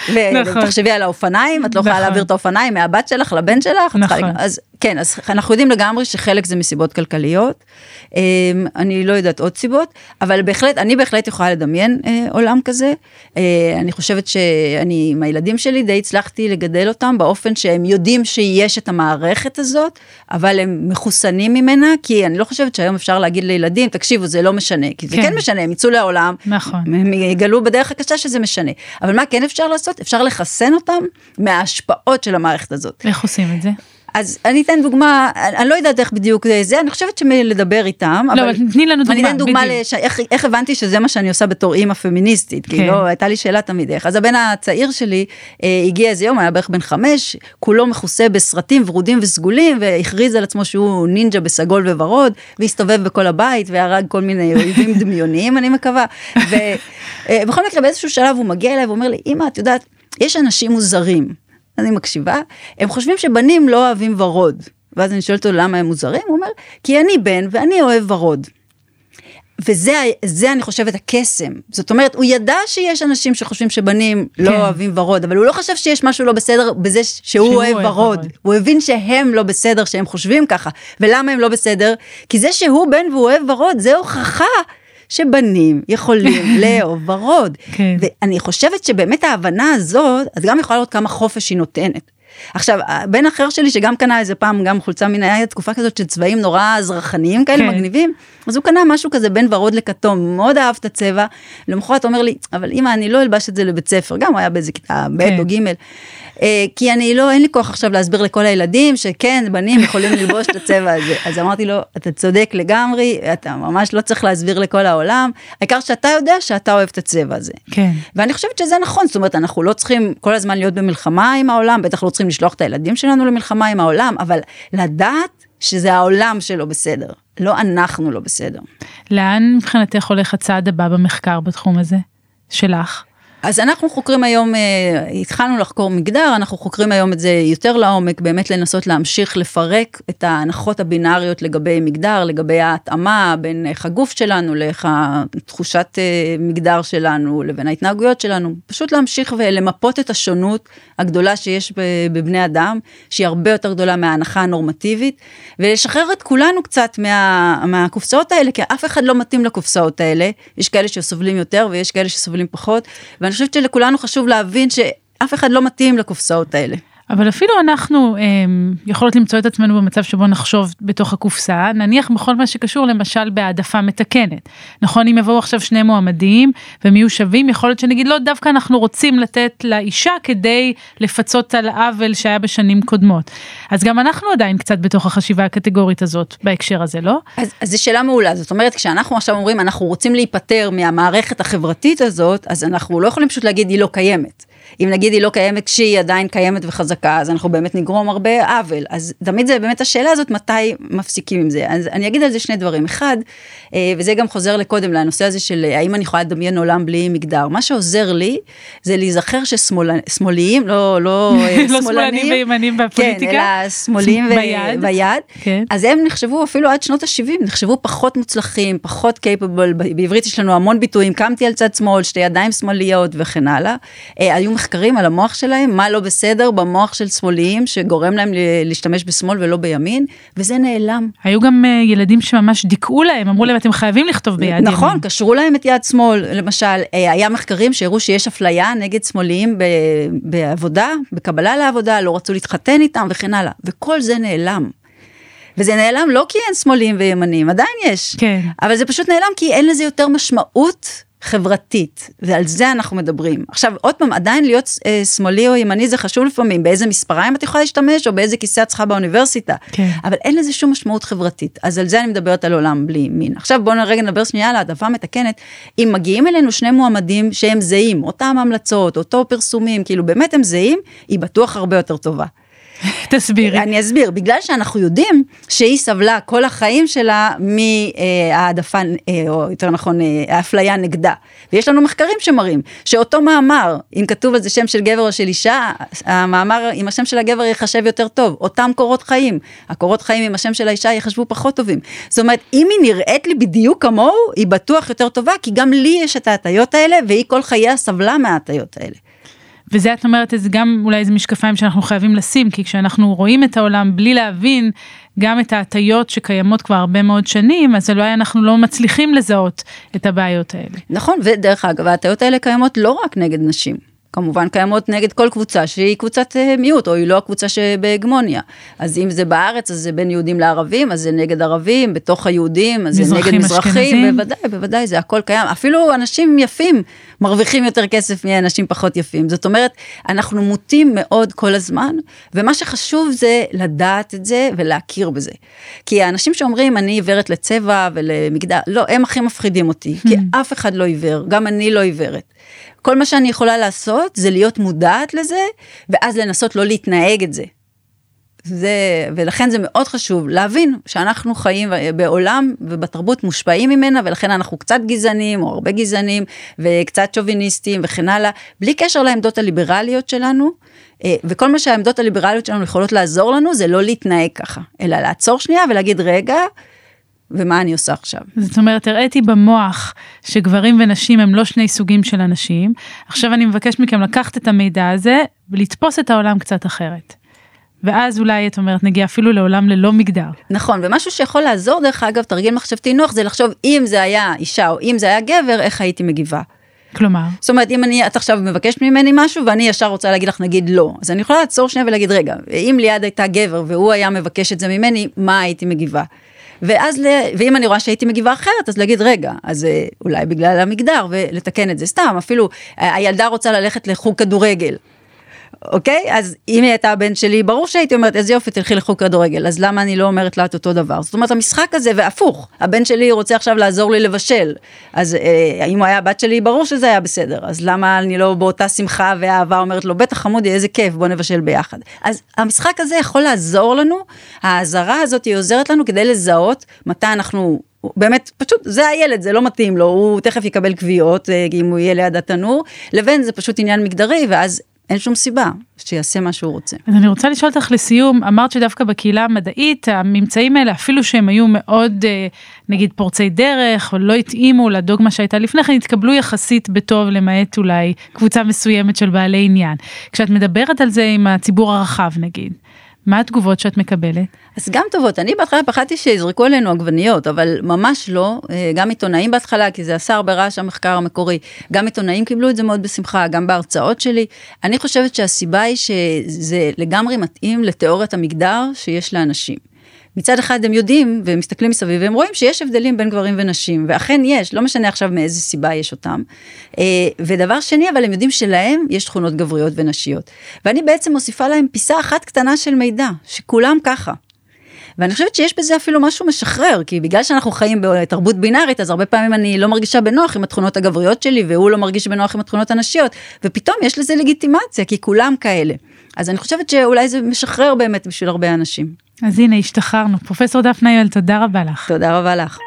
נכון. ותחשבי על האופניים, את לא יכולה נכון. להעביר את האופניים מהבת שלך לבן שלך, נכון. אז כן, אז אנחנו יודעים לגמרי שחלק זה מסיבות כלכליות, אמ, אני לא יודעת עוד סיבות, אבל בהחלט, אני בהחלט יכולה לדמיין אה, עולם כזה, אה, אני חושבת שאני עם הילדים שלי די הצלחתי לגדל אותם באופן שהם יודעים שיש את המערכת הזאת, אבל הם מחוסנים ממנה, כי אני לא חושבת שהיום אפשר להגיד לילדים, תקשיבו, זה לא משנה, כי זה כן, כן משנה, הם יצאו לעולם, נכון. הם יגלו בדרך הקשה שזה משנה, אבל מה כן אפשר לעשות? אפשר לחסן אותם מההשפעות של המערכת הזאת. איך עושים את זה? אז אני אתן דוגמה, אני לא יודעת איך בדיוק זה, אני חושבת שלדבר איתם, לא, אבל תני לנו דוגמה, אני אתן דוגמה לש... איך, איך הבנתי שזה מה שאני עושה בתור אימא פמיניסטית, כן. כי לא, הייתה לי שאלה תמיד איך. אז הבן הצעיר שלי אה, הגיע איזה יום, היה בערך בן חמש, כולו מכוסה בסרטים ורודים וסגולים, והכריז על עצמו שהוא נינג'ה בסגול וורוד, והסתובב בכל הבית והרג כל מיני אויבים <laughs> דמיוניים, אני מקווה. ובכל אה, מקרה באיזשהו שלב הוא מגיע אליי ואומר לי, אמא, את יודעת, יש אנשים מוזרים. אני מקשיבה, הם חושבים שבנים לא אוהבים ורוד. ואז אני שואלת אותו למה הם מוזרים, הוא אומר, כי אני בן ואני אוהב ורוד. וזה אני חושבת הקסם. זאת אומרת, הוא ידע שיש אנשים שחושבים שבנים לא כן. לא אוהבים ורוד, אבל הוא לא חשב שיש משהו לא בסדר בזה שהוא, שהוא אוהב ורוד. ורוד. הוא הבין שהם לא בסדר, שהם חושבים ככה. ולמה הם לא בסדר? כי זה שהוא בן והוא אוהב ורוד, זה הוכחה שבנים יכולים <laughs> לאהוב ורוד. כן. ואני חושבת שבאמת ההבנה הזאת, אז גם יכולה לראות כמה חופש היא נותנת. עכשיו, בן אחר שלי שגם קנה איזה פעם גם חולצה מן היה תקופה כזאת של צבעים נורא אזרחניים כאלה כן. מגניבים, אז הוא קנה משהו כזה בין ורוד לכתום, מאוד אהב את הצבע, למחרת אומר לי, אבל אמא אני לא אלבש את זה לבית ספר, גם הוא היה באיזה כיתה ב' כן. או ג', אה, כי אני לא, אין לי כוח עכשיו להסביר לכל הילדים שכן, בנים יכולים ללבוש את הצבע הזה. אז אמרתי לו, אתה צודק לגמרי, אתה ממש לא צריך להסביר לכל העולם, העיקר שאתה יודע שאתה אוהב את הצבע הזה. כן. ואני חושבת שזה נכון, זאת אומרת, אנחנו לא צריכים כל הזמן להיות במלחמה עם העולם, בטח לא צריכים לשלוח את הילדים שלנו למלחמה עם העולם, אבל לדעת שזה העולם שלו בסדר, לא אנחנו לא בסדר. לאן מבחינתך הולך הצעד הבא במחקר בתחום הזה? שלך? אז אנחנו חוקרים היום, אה, התחלנו לחקור מגדר, אנחנו חוקרים היום את זה יותר לעומק, באמת לנסות להמשיך לפרק את ההנחות הבינאריות לגבי מגדר, לגבי ההתאמה בין איך הגוף שלנו, לאיך התחושת אה, מגדר שלנו, לבין ההתנהגויות שלנו, פשוט להמשיך ולמפות את השונות הגדולה שיש בבני אדם, שהיא הרבה יותר גדולה מההנחה הנורמטיבית, ולשחרר את כולנו קצת מה, מהקופסאות האלה, כי אף אחד לא מתאים לקופסאות האלה, יש כאלה שסובלים יותר ויש כאלה שסובלים פחות, ואני חושבת שלכולנו חשוב להבין שאף אחד לא מתאים לקופסאות האלה. אבל אפילו אנחנו הם, יכולות למצוא את עצמנו במצב שבו נחשוב בתוך הקופסה, נניח בכל מה שקשור למשל בהעדפה מתקנת. נכון, אם יבואו עכשיו שני מועמדים והם יהיו שווים, יכול להיות שנגיד לא, דווקא אנחנו רוצים לתת לאישה כדי לפצות על עוול שהיה בשנים קודמות. אז גם אנחנו עדיין קצת בתוך החשיבה הקטגורית הזאת בהקשר הזה, לא? אז, אז זו שאלה מעולה, זאת אומרת, כשאנחנו עכשיו אומרים, אנחנו רוצים להיפטר מהמערכת החברתית הזאת, אז אנחנו לא יכולים פשוט להגיד, היא לא קיימת. אם נגיד היא לא קיימת כשהיא עדיין קיימת וחזקה, אז אנחנו באמת נגרום הרבה עוול. אז תמיד זה באמת השאלה הזאת, מתי מפסיקים עם זה. אז אני אגיד על זה שני דברים. אחד, אה, וזה גם חוזר לקודם, לנושא הזה של אה, האם אני יכולה לדמיין עולם בלי מגדר. מה שעוזר לי, זה להיזכר ששמאליים, לא, לא, אה, <laughs> לא שמאלנים וימנים בפוליטיקה. כן, אלא שמאליים ביד. ביד. כן. אז הם נחשבו אפילו עד שנות ה-70, נחשבו פחות מוצלחים, פחות קייפבל, בעברית יש לנו המון ביטויים, קמתי על צד שמאל, שתי ידיים שמאליות וכן הלאה. היו מחקרים על המוח שלהם, מה לא בסדר במוח של שמאליים שגורם להם להשתמש בשמאל ולא בימין, וזה נעלם. היו גם uh, ילדים שממש דיכאו להם, אמרו להם אתם חייבים לכתוב ביד ימין. נכון, קשרו להם את יד שמאל, למשל, אה, היה מחקרים שהראו שיש אפליה נגד שמאליים בעבודה, בקבלה לעבודה, לא רצו להתחתן איתם וכן הלאה, וכל זה נעלם. וזה נעלם לא כי אין שמאליים וימנים, עדיין יש. כן. אבל זה פשוט נעלם כי אין לזה יותר משמעות חברתית, ועל זה אנחנו מדברים. עכשיו, עוד פעם, עדיין להיות אה, שמאלי או ימני זה חשוב לפעמים, באיזה מספריים את יכולה להשתמש, או באיזה כיסא את צריכה באוניברסיטה. כן. אבל אין לזה שום משמעות חברתית, אז על זה אני מדברת על עולם בלי מין. עכשיו בואו רגע נדבר שנייה על העדפה מתקנת. אם מגיעים אלינו שני מועמדים שהם זהים, אותם המלצות, אותו פרסומים, כאילו באמת הם זהים, היא בטוח הרבה יותר טובה. <laughs> תסבירי. אני אסביר, בגלל שאנחנו יודעים שהיא סבלה כל החיים שלה מהעדפה, אה, או יותר נכון, אה, האפליה נגדה. ויש לנו מחקרים שמראים שאותו מאמר, אם כתוב על זה שם של גבר או של אישה, המאמר עם השם של הגבר ייחשב יותר טוב. אותם קורות חיים, הקורות חיים עם השם של האישה ייחשבו פחות טובים. זאת אומרת, אם היא נראית לי בדיוק כמוהו, היא בטוח יותר טובה, כי גם לי יש את ההטיות האלה, והיא כל חייה סבלה מההטיות האלה. וזה את אומרת זה גם אולי איזה משקפיים שאנחנו חייבים לשים כי כשאנחנו רואים את העולם בלי להבין גם את ההטיות שקיימות כבר הרבה מאוד שנים אז אולי אנחנו לא מצליחים לזהות את הבעיות האלה. נכון ודרך אגב ההטיות האלה קיימות לא רק נגד נשים. כמובן קיימות נגד כל קבוצה שהיא קבוצת מיעוט או היא לא הקבוצה שבהגמוניה. אז אם זה בארץ אז זה בין יהודים לערבים אז זה נגד ערבים בתוך היהודים אז זה נגד מזרחים בוודאי בוודאי זה הכל קיים אפילו אנשים יפים מרוויחים יותר כסף מאנשים פחות יפים זאת אומרת אנחנו מוטים מאוד כל הזמן ומה שחשוב זה לדעת את זה ולהכיר בזה. כי האנשים שאומרים אני עיוורת לצבע ולמגדר לא הם הכי מפחידים אותי כי אף אחד לא עיוור גם אני לא עיוורת. כל מה שאני יכולה לעשות זה להיות מודעת לזה, ואז לנסות לא להתנהג את זה. זה, ולכן זה מאוד חשוב להבין שאנחנו חיים בעולם ובתרבות מושפעים ממנה, ולכן אנחנו קצת גזענים, או הרבה גזענים, וקצת שוביניסטים וכן הלאה, בלי קשר לעמדות הליברליות שלנו, וכל מה שהעמדות הליברליות שלנו יכולות לעזור לנו זה לא להתנהג ככה, אלא לעצור שנייה ולהגיד רגע, ומה אני עושה עכשיו. זאת אומרת, הראיתי במוח שגברים ונשים הם לא שני סוגים של אנשים, עכשיו אני מבקש מכם לקחת את המידע הזה ולתפוס את העולם קצת אחרת. ואז אולי את אומרת נגיע אפילו לעולם ללא מגדר. נכון ומשהו שיכול לעזור דרך אגב תרגיל מחשבתי נוח זה לחשוב אם זה היה אישה או אם זה היה גבר איך הייתי מגיבה. כלומר? זאת אומרת, אם אני, את עכשיו מבקשת ממני משהו ואני ישר רוצה להגיד לך נגיד לא, אז אני יכולה לעצור שנייה ולהגיד רגע, אם ליעד הייתה גבר והוא היה מבקש את זה ממני, מה הייתי מגיבה? ואז, ואם אני רואה שהייתי מגיבה אחרת, אז להגיד, רגע, אז אה, אולי בגלל המגדר, ולתקן את זה. סתם, אפילו הילדה רוצה ללכת לחוג כדורגל. אוקיי? אז אם היא הייתה הבן שלי, ברור שהייתי אומרת, איזה יופי, תלכי לחוג כדורגל, אז למה אני לא אומרת לה את אותו דבר? זאת אומרת, המשחק הזה, והפוך, הבן שלי רוצה עכשיו לעזור לי לבשל, אז אה, אם הוא היה הבת שלי, ברור שזה היה בסדר, אז למה אני לא באותה שמחה ואהבה אומרת לו, בטח חמודי, איזה כיף, בוא נבשל ביחד. אז המשחק הזה יכול לעזור לנו, האזהרה הזאת היא עוזרת לנו כדי לזהות מתי אנחנו באמת, פשוט, זה הילד, זה לא מתאים לו, הוא תכף יקבל קביעות, אה, אם הוא יהיה ליד התנור, לבין זה פשוט עניין מגדרי, ואז אין שום סיבה שיעשה מה שהוא רוצה. אז אני רוצה לשאול אותך לסיום, אמרת שדווקא בקהילה המדעית, הממצאים האלה, אפילו שהם היו מאוד, אה, נגיד, פורצי דרך, או לא התאימו לדוגמה שהייתה לפני כן, התקבלו יחסית בטוב, למעט אולי קבוצה מסוימת של בעלי עניין. כשאת מדברת על זה עם הציבור הרחב, נגיד, מה התגובות שאת מקבלת? אז גם טובות, אני בהתחלה פחדתי שיזרקו עלינו עגבניות, אבל ממש לא, אה, גם עיתונאים בהתחלה, כי זה עשה הרבה רעש המחקר המקורי, גם עיתונאים קיבלו את זה מאוד בשמחה, גם בהרצאות שלי. אני חושבת שהסיבה היא שזה לגמרי מתאים לתיאוריית המגדר שיש לאנשים. מצד אחד הם יודעים והם מסתכלים מסביב והם רואים שיש הבדלים בין גברים ונשים ואכן יש לא משנה עכשיו מאיזה סיבה יש אותם. אה, ודבר שני אבל הם יודעים שלהם יש תכונות גבריות ונשיות ואני בעצם מוסיפה להם פיסה אחת קטנה של מידע שכולם ככה. ואני חושבת שיש בזה אפילו משהו משחרר, כי בגלל שאנחנו חיים בתרבות בינארית, אז הרבה פעמים אני לא מרגישה בנוח עם התכונות הגבריות שלי, והוא לא מרגיש בנוח עם התכונות הנשיות, ופתאום יש לזה לגיטימציה, כי כולם כאלה. אז אני חושבת שאולי זה משחרר באמת בשביל הרבה אנשים. אז הנה, השתחררנו. פרופסור דפנה יואל, תודה רבה לך. תודה רבה לך.